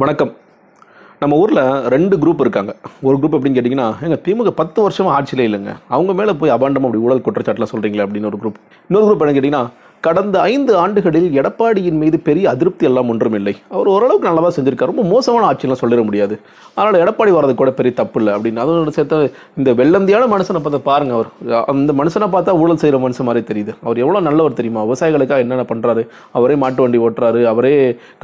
வணக்கம். நம்ம ஊரில் ரெண்டு குரூப் இருக்காங்க. ஒரு குரூப் எப்படின்னு கேட்டிங்கன்னா எங்கள் திமுக பத்து வருஷமாக ஆட்சியிலே இல்லைங்க. அவங்க மேலே போய் அபாண்டம் அப்படி ஊழல் குற்றச்சாட்டில் சொல்கிறீங்களே அப்படின்னு ஒரு குரூப் இன்னொரு குரூப் என்ன கேட்டிங்கன்னா கடந்த ஐந்து ஆண்டுகளில் எடப்பாடியின் மீது பெரிய அதிருப்தி எல்லாம் ஒன்றும் இல்லை அவர் ஓரளவுக்கு நல்லா தான் செஞ்சிருக்காரு. ரொம்ப மோசமான ஆட்சியெல்லாம் சொல்லிட முடியாது. அதனால் எடப்பாடி வர்றது கூட பெரிய தப்பு இல்லை அப்படின்னு. அதுவும் சேர்த்து இந்த வெள்ளந்தியான மனுஷனை பார்த்து பாருங்கள் அவர். அந்த மனுஷனை பார்த்தா ஊழல் செய்கிற மனுஷன் மாதிரி தெரியுது. அவர் எவ்வளோ நல்லவர் தெரியுமா? விவசாயிகளுக்காக என்னென்ன பண்ணுறாரு அவரே மாட்டு வண்டி ஓட்டுறாரு. அவரே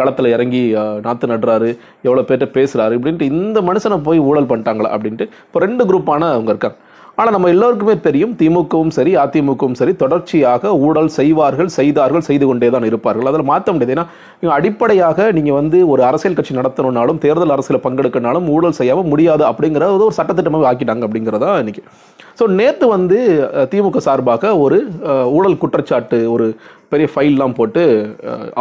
களத்தில் இறங்கி நாற்று நடுறாரு. எவ்வளோ பேர்ட்ட பேசுகிறாரு அப்படின்ட்டு இந்த மனுஷனை போய் ஊழல் பண்ணிட்டாங்களா அப்படின்ட்டு இப்போ ரெண்டு குரூப்பான அவங்க இருக்காங்க. ஆனால் நம்ம எல்லோருக்குமே தெரியும் திமுகவும் சரி அதிமுகவும் சரி தொடர்ச்சியாக ஊழல் செய்வார்கள் செய்தார்கள் செய்து கொண்டே தான் இருப்பார்கள். அதில் மாற்ற முடியாது. ஏன்னா அடிப்படையாக நீங்கள் வந்து ஒரு அரசியல் கட்சி நடத்தணும்னாலும் தேர்தல் அரசியல் பங்கெடுக்கனாலும் ஊழல் செய்யாமல் முடியாது அப்படிங்கிற ஒரு சட்டத்திட்டமாக ஆக்கிட்டாங்க அப்படிங்கிறதா இன்னைக்கு. ஸோ நேற்று வந்து திமுக சார்பாக ஒரு ஊழல் குற்றச்சாட்டு ஒரு பெரிய ஃபைல்லாம் போட்டு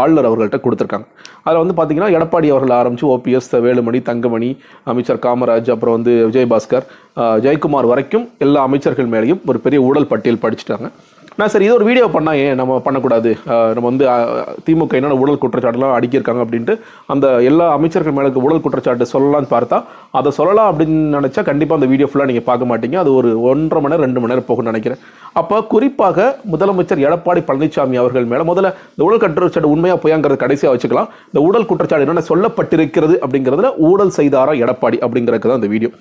ஆளுநர் அவர்கள்ட்ட கொடுத்துருக்காங்க. அதில் வந்து பார்த்தீங்கன்னா எடப்பாடி அவர்கள் ஆரம்பித்து ஓபிஎஸ் வேலுமணி தங்கமணி அமைச்சர் காமராஜ் அப்புறம் வந்து விஜயபாஸ்கர் ஜெயக்குமார் வரைக்கும் எல்லா அமைச்சர்கள் மேலேயும் ஒரு பெரிய ஊழல் பட்டியல் படிச்சுட்டாங்க. நான் சரி இது ஒரு வீடியோ பண்ணால் ஏன் நம்ம பண்ணக்கூடாது? நம்ம வந்து திமுக என்னென்ன ஊழல் குற்றச்சாட்டுலாம் அடிக்கியிருக்காங்க அப்படின்ட்டு அந்த எல்லா அமைச்சர்கள் மேலே உடல் ஊழல் குற்றச்சாட்டு சொல்லலாம்னு பார்த்தா அதை சொல்லலாம் அப்படின்னு நினச்சா கண்டிப்பாக அந்த வீடியோ ஃபுல்லாக நீங்கள் பார்க்க மாட்டீங்க. அது ஒரு ஒன்றரை மணி நேரம் ரெண்டு மணி நேரம் போகும்னு நினைக்கிறேன். அப்போ குறிப்பாக முதலமைச்சர் எடப்பாடி பழனிசாமி அவர்கள் மேலே முதல்ல இந்த ஊழல் குற்றச்சாட்டு உண்மையாக போயாங்கிறது கடைசியாக வச்சுக்கலாம். இந்த ஊழல் குற்றச்சாட்டு என்னென்ன சொல்லப்பட்டிருக்கிறது அப்படிங்கிறதுல ஊழல் செய்தாரா எடப்பாடி அப்படிங்கிறதுக்கு தான் இந்த வீடியோ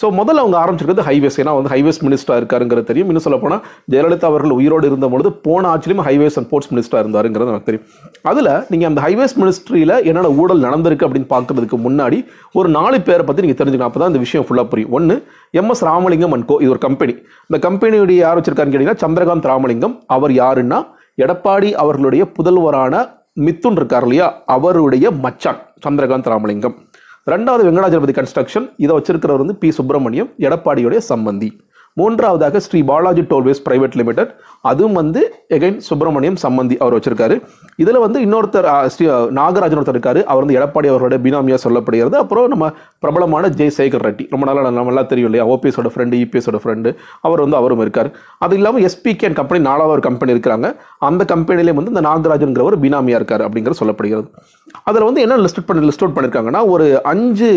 ஸோ முதல்ல அவங்க ஆரம்பிச்சிருக்கிறது ஹைவேஸ் ஏன்னா வந்து ஹைவேஸ் மினிஸ்டராக இருக்காருங்கிறது தெரியும். இன்னும் சொல்ல போனால் ஜெயலலிதா அவர்கள் உயிரோடு இருந்த பொழுது போன ஆட்சியிலும் ஹைவேஸ் அண்ட் போர்ட்ஸ் மினிஸ்டராக இருந்தாருங்கிறது எனக்கு தெரியும். அதில் நீங்கள் அந்த ஹைவேஸ் மினிஸ்ட்ரியில் என்னென்ன ஊழல் நடந்திருக்கு அப்படின்னு பார்க்கறதுக்கு முன்னாடி ஒரு நாலு பேரை பற்றி நீங்கள் தெரிஞ்சுக்கணும். அப்போ தான் இந்த விஷயம் ஃபுல்லாக புரியும். ஒன்று எம்எஸ் ராமலிங்கம் அண்ட் கோ இது ஒரு கம்பெனி இந்த கம்பெனியுடைய யார் வச்சிருக்காருன்னு கேட்டிங்கன்னா சந்திரகாந்த் ராமலிங்கம். அவர் யாருன்னா எடப்பாடி அவர்களுடைய புதல்வரான மித்துன் இருக்கார் இல்லையா? அவருடைய மச்சான் சந்திரகாந்த் ராமலிங்கம். ரெண்டாவது வெங்கடாஜலபதி கன்ஸ்ட்ரக்ஷன் இதை வச்சிருக்கிறவர் வந்து பி. சுப்பிரமணியம் எடப்பாடியுடைய சம்பந்தி. மூன்றாவதாக Sri Balaji tollways private limited. அதுவும் வந்து எகைன் சுப்பிரமணியம் சம்பந்தி அவர் வச்சிருக்காரு. இதில் வந்து இன்னொருத்தர் ஸ்ரீ நாகராஜன் ஒருத்தர் இருக்காரு. அவர் வந்து எடப்பாடி அவர்களோட பினாமியாக சொல்லப்படுகிறது. அப்புறம் நம்ம பிரபலமான ஜெய் சேகர் ரெட்டி. ரொம்ப நாளாக நம்ம தெரியும் இல்லையா? ஓபிஎஸோட ஃப்ரெண்டு இபிஎஸோட ஃப்ரெண்டு அவர் வந்து அவரும் இருக்கார். அது இல்லாமல் எஸ்பிகே கம்பெனி நாலாவது ஒரு கம்பெனி இருக்கிறாங்க. அந்த கம்பெனிலேயும் வந்து இந்த நாகராஜன்கிறவர் பினாமியா இருக்கார் அப்படிங்கிறது சொல்லப்படுகிறது. அதில் வந்து என்ன லிஸ்ட் பண்ணி லிஸ்ட் அவுட் பண்ணியிருக்காங்கன்னா ஒரு அஞ்சு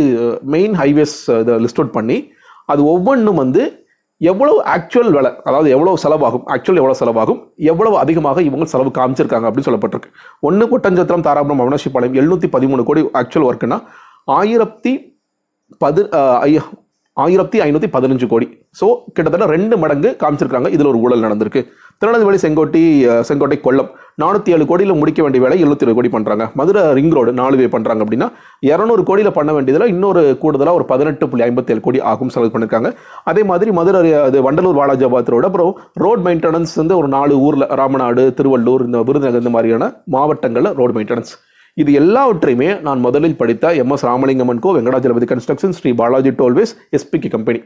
மெயின் ஹைவேஸ் இதை லிஸ்ட் அவுட் பண்ணி அது ஒவ்வொன்றும் வந்து எவ்வளவு ஆக்சுவல் விலை அதாவது எவ்வளவு செலவாகும் ஆக்சுவல் எவ்வளவு செலவாகும் எவ்வளவு அதிகமாக இவங்க செலவு காமிச்சிருக்காங்க அப்படின்னு சொல்லப்பட்டிருக்கு. ஒன்று ஒட்டஞ்சத்திரம் தாராபுரம் அவனசிபாளையம் எழுநூற்றி பதிமூணு கோடி ஆக்சுவல் ஒர்க்குன்னா ஆயிரத்தி பது ஐய- ஆயிரத்தி ஐநூற்றி பதினஞ்சு கோடி. ஸோ கிட்டத்தட்ட ரெண்டு மடங்கு காமிச்சிருக்காங்க. இதில் ஒரு ஊழல் நடந்திருக்கு. திருநெல்வேலி செங்கோட்டி செங்கோட்டை கொல்லம் நானூற்றி ஏழு கோடியில் முடிக்க வேண்டிய வேலை எழுபத்தி ஏழு கோடி பண்ணுறாங்க மதுரை ரிங் ரோடு நாலு வே பண்ணுறாங்க அப்படின்னா இரநூறு கோடியில் பண்ண வேண்டியதில் இன்னொரு கூடுதலாக ஒரு பதினெட்டு புள்ளி ஐம்பத்தேழு கோடி ஆகும் செலவு பண்ணியிருக்காங்க அதே மாதிரி மதுரை அது வண்டலூர் வாலாஜாபாத் ரோடு அப்புறம் ரோட் மெயின்டெனன்ஸ் வந்து ஒரு நாலு ஊரில் ராமநாடு திருவள்ளூர் இந்த விருதுநகர் இந்த மாதிரியான மாவட்டங்களில் ரோடு மெயின்டெனன்ஸ். இது எல்லாவற்றையுமே நான் முதலில் படித்த M S ராமலிங்கமன் co Venkatajalapathy construction Sri Balaji tollways SPK company.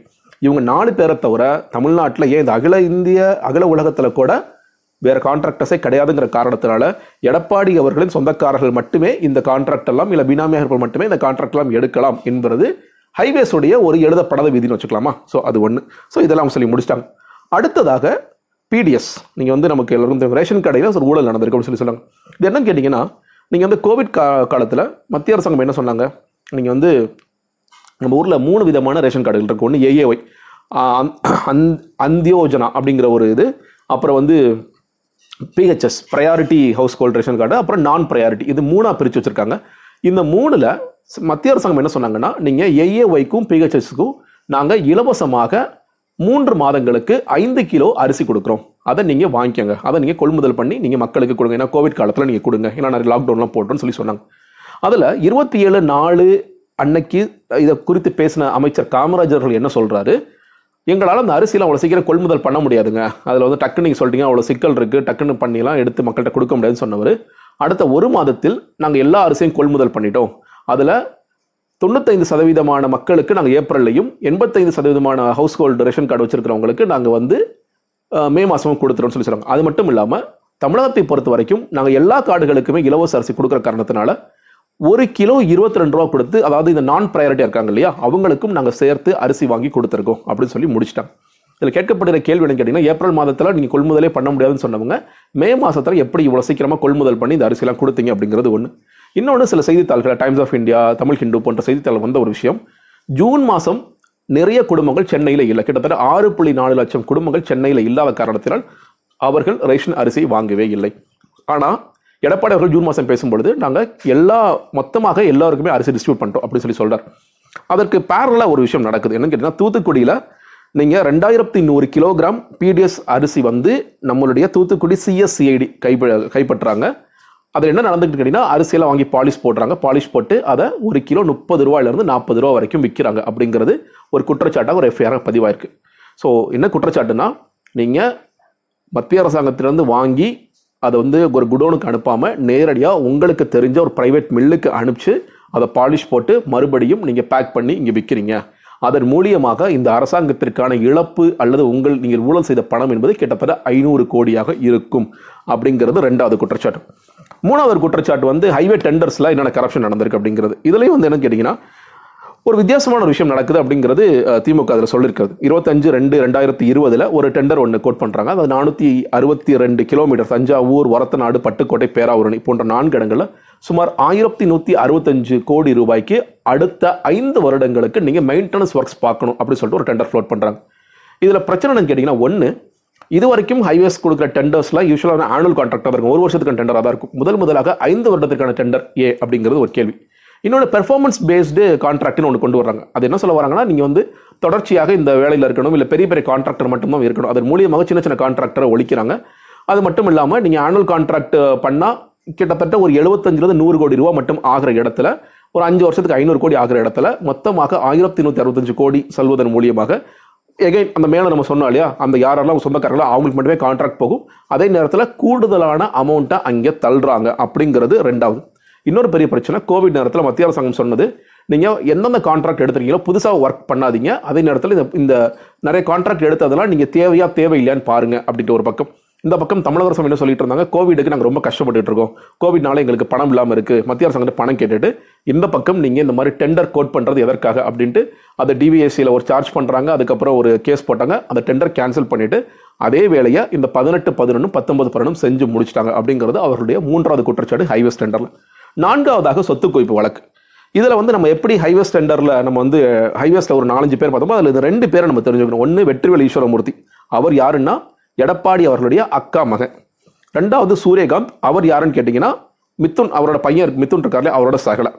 இவங்க நாலு பேரை தவிர தமிழ்நாட்டில் ஏன் இந்த அகில இந்திய அகில உலகத்தில் கூட வேற கான்ட்ராக்டர்ஸே கிடையாதுங்கிற காரணத்தினால எடப்பாடி அவர்களின் சொந்தக்காரர்கள் மட்டுமே இந்த கான்ட்ராக்ட் எல்லாம் இல்லை பினாமியர்கள் மட்டுமே இந்த கான்ட்ராக்ட் எல்லாம் எடுக்கலாம் என்பது ஹைவேஸுடைய ஒரு எழுதப்படாத விதின்னு வச்சுக்கலாமா? ஸோ அது ஒன்று ஸோ இதெல்லாம் சொல்லி முடிச்சிட்டாங்க. அடுத்ததாக பிடிஎஸ் நீங்கள் வந்து நமக்கு எல்லாருக்கும் ரேஷன் கடையில் ஒரு ஊழல் நடந்திருக்கு அப்படின்னு சொல்லி சொன்னாங்க. இது என்னன்னு கேட்டிங்கன்னா நீங்கள் வந்து கோவிட் கா காலத்தில் மத்திய அரசாங்கம் என்ன சொன்னாங்க? நீங்கள் வந்து நம்ம ஊரில் மூணு விதமான ரேஷன் கார்டுகள் இருக்கு. ஒன்று ஏஏஒய் அந்தியோஜனா அப்படிங்கிற ஒரு இது. அப்புறம் வந்து PHS priority household ration card அப்புறம் நான் ப்ரையாரிட்டி இது மூணாக பிரித்து வச்சுருக்காங்க. இந்த மூணில் மத்திய அரசாங்கம் என்ன சொன்னாங்கன்னா நீங்கள் ஏஏஒய்க்கும் பிஹெச்எஸ்க்கும் நாங்கள் இலவசமாக மூன்று மாதங்களுக்கு ஐந்து கிலோ அரிசி கொடுக்குறோம். அதை நீங்கள் வாங்கிக்கோங்க. அதை நீங்கள் கொள்முதல் பண்ணி நீங்கள் மக்களுக்கு கொடுங்க. ஏன்னா கோவிட் காலத்தில் நீங்கள் கொடுங்க. ஏன்னா நிறைய லாக்டவுன்லாம் போட்டோன்னு சொல்லி சொன்னாங்க. அதில் இருபத்தி ஏழு நாலு அன்னைக்கு இதை குறித்து பேசின அமைச்சர் காமராஜர் அவர்கள் என்ன சொல்கிறாரு எங்களால் அந்த அரிசியில் அவ்வளோ சீக்கிரம் கொள்முதல் பண்ண முடியாதுங்க. அதில் வந்து டக்குன்னு நீங்கள் சொல்லிட்டீங்க அவ்வளோ சிக்கல் இருக்குது டக்குன்னு பண்ணிலாம் எடுத்து மக்கள்கிட்ட கொடுக்க முடியாதுன்னு சொன்னவர். அடுத்த ஒரு மாதத்தில் நாங்கள் எல்லா அரிசியும் கொள்முதல் பண்ணிட்டோம். அதில் தொண்ணூத்தைந்து சதவீதமான மக்களுக்கு நாங்கள் ஏப்ரல்லையும் எண்பத்தைந்து சதவீதமான ஹவுஸ் ஹோல்டு ரேஷன் கார்டு வச்சுருக்கிறவங்களுக்கு நாங்கள் வந்து மே மாதமும் கொடுத்துறோம்னு சொல்லி சொல்கிறாங்க அது மட்டும் இல்லாமல் தமிழகத்தை பொறுத்த வரைக்கும் நாங்கள் எல்லா கார்டுகளுக்குமே இலவச அரிசி கொடுக்குற காரணத்தினால ஒரு கிலோ இருபத்தி ரெண்டு ரூபா கொடுத்து அதாவது இந்த நான் ப்ரையாரிட்டியாக இருக்காங்க இல்லையா அவங்களுக்கும் நாங்கள் சேர்த்து அரிசி வாங்கி கொடுத்துருக்கோம் அப்படின்னு சொல்லி முடிச்சிட்டாங்க. இதில் கேட்கப்படுகிற கேள்வி கேட்டிங்கன்னா ஏப்ரல் மாதத்தில் நீங்கள் கொள்முதலே பண்ண முடியாதுன்னு சொன்னவங்க மே மாதத்தில் எப்படி இவ்வளோ சீக்கிரமாக கொள்முதல் பண்ணி இந்த அரிசிலாம் கொடுத்தீங்க அப்படிங்கிறது ஒன்று இன்னொன்று சில செய்தித்தாள்கள் Times of India Tamil Hindu போன்ற செய்தித்தாள் வந்த ஒரு விஷயம் ஜூன் மாதம் நிறைய குடும்பங்கள் சென்னையில் இல்லை. கிட்டத்தட்ட ஆறு புள்ளி நாலு லட்சம் குடும்பங்கள் சென்னையில் இல்லாத காரணத்தினால் அவர்கள் ரேஷன் அரிசி வாங்கவே இல்லை. ஆனால் எடப்பாடி அவர்கள் ஜூன் மாதம் பேசும்பொழுது நாங்கள் எல்லா மொத்தமாக எல்லாருக்குமே அரிசி டிஸ்ட்ரிபியூட் பண்ணிட்டோம் அப்படின்னு சொல்லி சொல்கிறார் அதற்கு பேரலாக ஒரு விஷயம் நடக்குது. என்னன்னு கேட்டிங்கன்னா தூத்துக்குடியில் நீங்கள் ரெண்டாயிரத்தி நூறு கிலோகிராம் பிடிஎஸ் அரிசி வந்து நம்மளுடைய தூத்துக்குடி சிஎஸ்சிஐடி கைப்ப கைப்பற்றுறாங்க அதில் என்ன நடந்துக்கிட்டு கேட்டிங்கன்னா அரிசியெல்லாம் வாங்கி பாலிஷ் போடுறாங்க. பாலிஷ் போட்டு அதை ஒரு கிலோ முப்பது ரூபாயிலேருந்து நாற்பது ரூபா வரைக்கும் விற்கிறாங்க அப்படிங்கிறது ஒரு குற்றச்சாட்டாக ஒரு எஃப்ஐஆராக பதிவாயிருக்கு. ஸோ என்ன குற்றச்சாட்டுனா நீங்கள் மத்திய அரசாங்கத்திலேருந்து வாங்கி அதை வந்து ஒரு குடோனுக்கு அனுப்பாமல் நேரடியாக உங்களுக்கு தெரிஞ்ச ஒரு ப்ரைவேட் மில்லுக்கு அனுப்பிச்சு அதை பாலிஷ் போட்டு மறுபடியும் நீங்கள் பேக் பண்ணி இங்கே விற்கிறீங்க அதன் மூலியமாக இந்த அரசாங்கத்திற்கான இழப்பு அல்லது உங்கள் நீங்கள் ஊழல் செய்த பணம் என்பது கிட்டத்தட்ட ஐநூறு கோடியாக இருக்கும் அப்படிங்கிறது ரெண்டாவது குற்றச்சாட்டு. மூணாவது குற்றச்சாட்டு வந்து ஹைவே டெண்டர்ஸில் என்னென்ன கரப்ஷன் நடந்திருக்கு அப்படிங்கிறது. இதுலேயும் வந்து என்னன்னு கேட்டிங்கன்னா ஒரு வித்தியாசமான ஒரு விஷயம் நடக்குது அப்படிங்கிறது திமுக அதில் சொல்லியிருக்கிறது இருபத்தஞ்சு ரெண்டு ரெண்டாயிரத்தி இருபதில் ஒரு டெண்டர் ஒன்று கோட் பண்ணுறாங்க அது நானூற்றி அறுபத்தி ரெண்டு கிலோமீட்டர் தஞ்சாவூர் ஒரத்தநாடு பட்டுக்கோட்டை பேராவூரணி போன்ற நான்கு இடங்களில் சுமார் ஆயிரத்தி நூற்றி அறுபத்தஞ்சு கோடி ரூபாய்க்கு அடுத்த ஐந்து வருடங்களுக்கு நீங்கள் மெயின்டெனன்ஸ் ஒர்க்ஸ் பார்க்கணும் அப்படின்னு சொல்லிட்டு ஒரு டெண்டர் ஃப்ளோட் பண்ணுறாங்க இதில் பிரச்சனை என்னன்னு கேட்டிங்கன்னா ஒன்று இது வரைக்கும் ஹைவேஸ் கொடுக்குற டெண்டர்ஸ்ல யூஸ்வலான ஆனுவல் கான்ட்ராக்டாக இருக்கும் ஒரு வருஷத்துக்கான டெண்டராக தான் இருக்கும். முதல் முதலாக ஐந்து வருடத்திற்கான டெண்டர் ஏ அப்படிங்கிறது ஒரு கேள்வி. இன்னொன்று பெர்ஃபார்மன்ஸ் பேஸ்டு கான்ட்ராக்ட்னு ஒன்று கொண்டு வராங்க அது என்ன சொல்ல வராங்கன்னா நீங்கள் வந்து தொடர்ச்சியாக இந்த வேலையில் இருக்கணும் இல்லை பெரிய பெரிய கான்ட்ராக்டர் மட்டும்தான் இருக்கணும். அதன் மூலியமாக சின்ன சின்ன கான்ட்ராக்டரை ஒழிக்கிறாங்க. அது மட்டும் இல்லாமல் நீங்கள் ஆனுவல் கான்ட்ராக்ட் பண்ணால் கிட்டத்தட்ட ஒரு எழுபத்தஞ்சிலிருந்து நூறு கோடி ரூபா மட்டும் ஆகிற இடத்துல ஒரு அஞ்சு வருஷத்துக்கு ஐநூறு கோடி ஆகிற இடத்துல மொத்தமாக ஆயிரத்தி நூற்றி அறுபத்தஞ்சு கோடி செல்வதன் மூலியமாக எகைன் அந்த மேலே நம்ம சொன்னோம் இல்லையா அந்த யாரெல்லாம் சொந்தக்காரங்களோ அவங்களுக்கு மட்டுமே கான்ட்ராக்ட் போகும். அதே நேரத்தில் கூடுதலான அமௌண்ட்டை அங்கே தள்ளுறாங்க அப்படிங்கிறது ரெண்டாவது. இன்னொரு பெரிய பிரச்சனை கோவிட் நேரத்தில் மத்திய அரசாங்கம் சொன்னது நீங்கள் எந்தெந்த கான்ட்ராக்ட் எடுத்துறீங்களோ புதுசாக ஒர்க் பண்ணாதீங்க. அதே நேரத்தில் இந்த இந்த நிறைய கான்ட்ராக்ட் எடுத்ததெல்லாம் நீங்கள் தேவையா தேவையில்லையான்னு பாருங்க அப்படின்ட்டு ஒரு பக்கம். இந்த பக்கம் தமிழக அரசு என்ன சொல்லிட்டு இருந்தாங்க? கோவிடுக்கு நாங்கள் ரொம்ப கஷ்டப்பட்டு இருக்கோம். கோவிட்னால எங்களுக்கு பணம் இல்லாமல் இருக்கு. மத்திய அரசாங்கிட்ட பணம் கேட்டுட்டு இந்த பக்கம் நீங்கள் இந்த மாதிரி டெண்டர் கோட் பண்ணுறது எதற்காக அப்படின்ட்டு அதை டிவிஎஸ்சியில் ஒரு சார்ஜ் பண்ணுறாங்க அதுக்கப்புறம் ஒரு கேஸ் போட்டாங்க. அந்த டெண்டர் கேன்சல் பண்ணிவிட்டு அதே வேலையை இந்த பதினெட்டு பதினொன்று பத்தொன்பது பதினொன்று செஞ்சு முடிச்சிட்டாங்க அப்படிங்கிறது அவர்களுடைய மூன்றாவது குற்றச்சாட்டு ஹைவேஸ் டெண்டரில் நான்காவதாக சொத்து குவிப்பு வழக்கு. இதில் வந்து நம்ம எப்படி ஹைவேஸ் டெண்டரில் நம்ம வந்து ஹைவேஸில் ஒரு நாலஞ்சு பேர் பார்த்தோமோ அதில் இந்த ரெண்டு பேரை நம்ம தெரிஞ்சுக்கணும். ஒன்று வெற்றிவேல் ஈஸ்வரமூர்த்தி. அவர் யாருன்னா? எடப்பாடி அவர்களுடைய அக்கா மகன். ரெண்டாவது சூரியகாந்த். அவர் யாருன்னு கேட்டிங்கன்னா மித்துன் அவரோட பையன் மித்துன் இருக்கார்ல அவரோட சகல.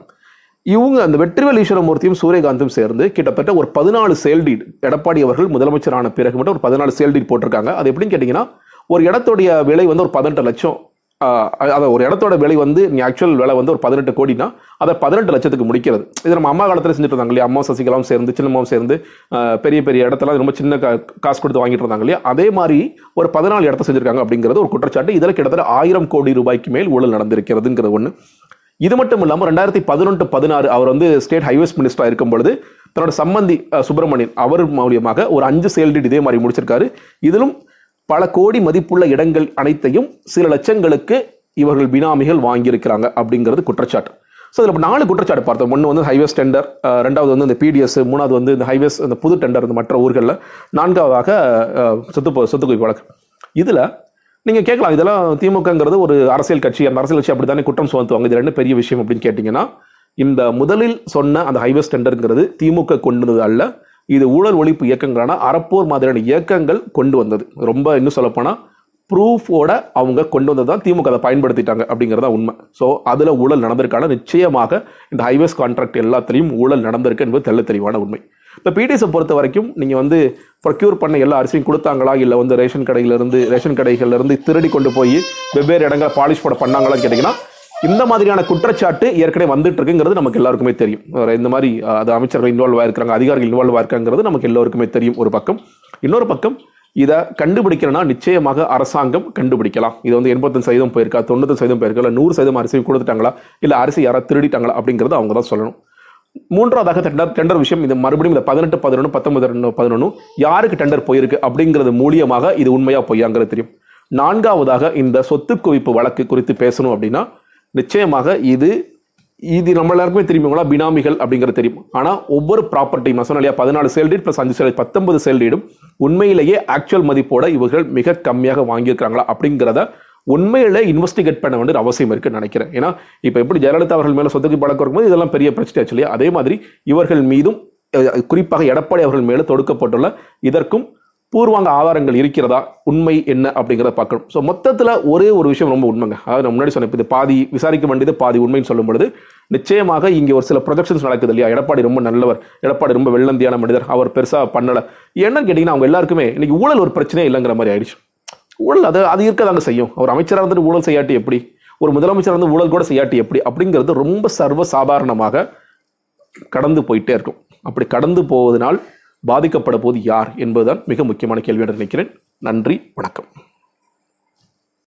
இவங்க அந்த வெற்றிவேல் ஈஸ்வரமூர்த்தியும் சூரியகாந்தும் சேர்ந்து கிட்டத்தட்ட ஒரு பதினாலு சேல்டீட் எடப்பாடி அவர்கள் முதலமைச்சரான பிறகு மட்டும் ஒரு பதினாலு சேல்டீட் போட்டிருக்காங்க. அது எப்படின்னு கேட்டிங்கன்னா ஒரு இடத்துடைய விலை வந்து ஒரு பதினெட்டு லட்சம். அதை ஒரு இடத்தோட விலை வந்து நீ ஆக்சுவல் விலை வந்து ஒரு பதினெட்டு கோடினா அதை பதினெட்டு லட்சத்துக்கு முடிக்கிறது. இது நம்ம அம்மா காலத்தில் செஞ்சுட்டு இருந்தாங்க இல்லையா? அம்மா சசிகலாவும் சேர்ந்து சின்னம்மாவும் சேர்ந்து பெரிய பெரிய இடத்தெல்லாம் ரொம்ப சின்ன கா- காசு கொடுத்து வாங்கிட்டு இருந்தாங்க இல்லையா? அதே மாதிரி ஒரு பதினாலு இடத்த செஞ்சுருக்காங்க அப்படிங்கிறது ஒரு குற்றச்சாட்டு. இதில் கிட்டத்தட்ட ஆயிரம் கோடி ரூபாய்க்கு மேல் ஊழல் நடந்திருக்கிறதுங்கிறது ஒன்று இது மட்டும் இல்லாமல் ரெண்டாயிரத்தி பதினொன்று பதினாறு அவர் வந்து ஸ்டேட் ஹைவேஸ் மினிஸ்டராக இருக்கும் பொழுது தன்னோட சம்பந்தி சுப்பிரமணியன் அவர் மூலியமாக ஒரு அஞ்சு செயல்டீட் இதே மாதிரி முடிச்சிருக்காரு. இதிலும் பல கோடி மதிப்புள்ள இடங்கள் அனைத்தையும் சில லட்சங்களுக்கு இவர்கள் பினாமிகள் வாங்கியிருக்கிறாங்க அப்படிங்கிறது குற்றச்சாட்டு. ஸோ இதில் நாலு குற்றச்சாட்டு பார்த்தோம். ஒன்று வந்து ஹைவேஸ் டெண்டர் ரெண்டாவது வந்து இந்த பிடிஎஸ் மூணாவது வந்து இந்த ஹைவேஸ் இந்த புது டெண்டர் இந்த மற்ற ஊர்களில். நான்காவதாக சொத்து ப- சொத்து குவிப்பு வழக்கு. இதில் நீங்கள் கேட்கலாம் இதெல்லாம் திமுகங்கிறது ஒரு அரசியல் கட்சி அந்த அரசியல் கட்சி அப்படி தானே குற்றம் சுமத்துவாங்க இது என்ன பெரிய விஷயம் அப்படின்னு கேட்டிங்கன்னா இந்த முதலில் சொன்ன அந்த ஹைவேஸ் டெண்டருங்கிறது திமுக கொண்டு அல்ல. இது ஊழல் ஒழிப்பு இயக்கங்களான அறப்போர் மாதிரியான இயக்கங்கள் கொண்டு வந்தது. ரொம்ப இன்னும் சொல்லப்போனால் ப்ரூஃபோட அவங்க கொண்டு வந்தது தான் திமுக அதை பயன்படுத்திட்டாங்க அப்படிங்கிறதா உண்மை. ஸோ அதில் ஊழல் நடந்திருக்கான? நிச்சயமாக இந்த ஹைவேஸ் கான்ட்ராக்ட் எல்லாத்துலேயும் ஊழல் நடந்திருக்கு என்பது தெல்ல தெளிவான உண்மை. இப்போ பிடிஎஸை பொறுத்த வரைக்கும் நீங்கள் வந்து ப்ரொக்யூர் பண்ண எல்லா அரிசியும் கொடுத்தாங்களா? இல்லை வந்து ரேஷன் கடையிலேருந்து ரேஷன் கடைகள்லிருந்து திருடி கொண்டு போய் வெவ்வேறு இடங்களை பாலிஷ் போட பண்ணாங்களான்னு கேட்டிங்கன்னா இந்த மாதிரியான குற்றச்சாட்டு ஏற்கனவே வந்துட்டு இருக்குங்கிறது நமக்கு எல்லாருக்குமே தெரியும். இந்த மாதிரி அது அமைச்சர்கள் இன்வால்வ் ஆயிருக்காங்க அதிகாரிகள் இன்வால்வ் ஆயிருக்காங்கிறது நமக்கு எல்லோருக்குமே தெரியும் ஒரு பக்கம். இன்னொரு பக்கம் இதை கண்டுபிடிக்கணும்னா நிச்சயமாக அரசாங்கம் கண்டுபிடிக்கலாம். இது வந்து எண்பத்தஞ்சு சதவீதம் போயிருக்கா தொண்ணூத்தஞ்சு சதவீதம் போயிருக்கா இல்லை நூறு சதவீதம் அரிசி கொடுத்துட்டாங்களா இல்லை அரிசி யாராவது திருடிட்டாங்களா அப்படிங்கிறது அவங்க தான் சொல்லணும். மூன்றாவதாக டெண்டர் டெண்டர் விஷயம் இது மறுபடியும் இந்த பதினெட்டு பதினொன்று பத்தொன்பது ரெண்டு பதினொன்று யாருக்கு டெண்டர் போயிருக்கு அப்படிங்கிறது மூலியமாக இது உண்மையாக பொய்யாங்கிறது தெரியும். நான்காவதாக இந்த சொத்து குவிப்பு வழக்கு குறித்து பேசணும் அப்படின்னா நிச்சயமாக இது இது நம்ம எல்லாருக்குமே தெரியுங்களா பினாமிகள் அப்படிங்கிறது தெரியும். ஆனால் ஒவ்வொரு ப்ராப்பர்ட்டியும் நான் சொன்னேன் இல்லையா பதினாலு சேல்டீட் ப்ளஸ் அஞ்சு சேல் பத்தொன்பது சேல்டீடும் உண்மையிலேயே ஆக்சுவல் மதிப்போட இவர்கள் மிக கம்மியாக வாங்கியிருக்காங்களா அப்படிங்கிறத உண்மையில இன்வெஸ்டிகேட் பண்ண வேண்டிய அவசியம் இருக்குன்னு நினைக்கிறேன். ஏன்னா இப்போ எப்படி ஜெயலலிதா அவர்கள் மேலே சொத்துக்கு பழக்கம் இருக்கும்போது இதெல்லாம் பெரிய பிரச்சனை ஆச்சு இல்லையா? அதே மாதிரி இவர்கள் மீதும் குறிப்பாக எடப்பாடி அவர்கள் மேலே தொடுக்கப்பட்டுள்ள இதற்கும் பூர்வாங்க ஆதாரங்கள் இருக்கிறதா? உண்மை என்ன அப்படிங்கிறத பார்க்கணும். ஸோ மொத்தத்தில் ஒரே ஒரு விஷயம் ரொம்ப உண்மைங்க. அதாவது நான் முன்னாடி சொன்னேன் இப்போ இது பாதி விசாரிக்க வேண்டியது பாதி உண்மைன்னு சொல்லும் பொழுது நிச்சயமாக இங்கே ஒரு சில ப்ரொஜெக்ஷன்ஸ் நடக்குது இல்லையா? எடப்பாடி ரொம்ப நல்லவர் எடப்பாடி ரொம்ப வெள்ளந்தியான மனிதர் அவர் பெருசாக பண்ணலை. என்னன்னு கேட்டிங்கன்னா அவங்க எல்லாருக்குமே இன்னைக்கு ஊழல் ஒரு பிரச்சனையே இல்லைங்கிற மாதிரி ஆயிடுச்சு. ஊழல் அது அது இருக்கதாங்க செய்யும். ஒரு அமைச்சராக இருந்துட்டு ஊழல் செய்யாட்டி எப்படி? ஒரு முதலமைச்சர் வந்து ஊழல் கூட செய்யாட்டி எப்படி? அப்படிங்கிறது ரொம்ப சர்வ சாதாரணமாக கடந்து போயிட்டே இருக்கும். அப்படி கடந்து போவதனால் பாதிக்கப்பட போது யார் என்பதுதான் மிக முக்கியமான கேள்வி என்று நினைக்கிறேன். நன்றி வணக்கம்.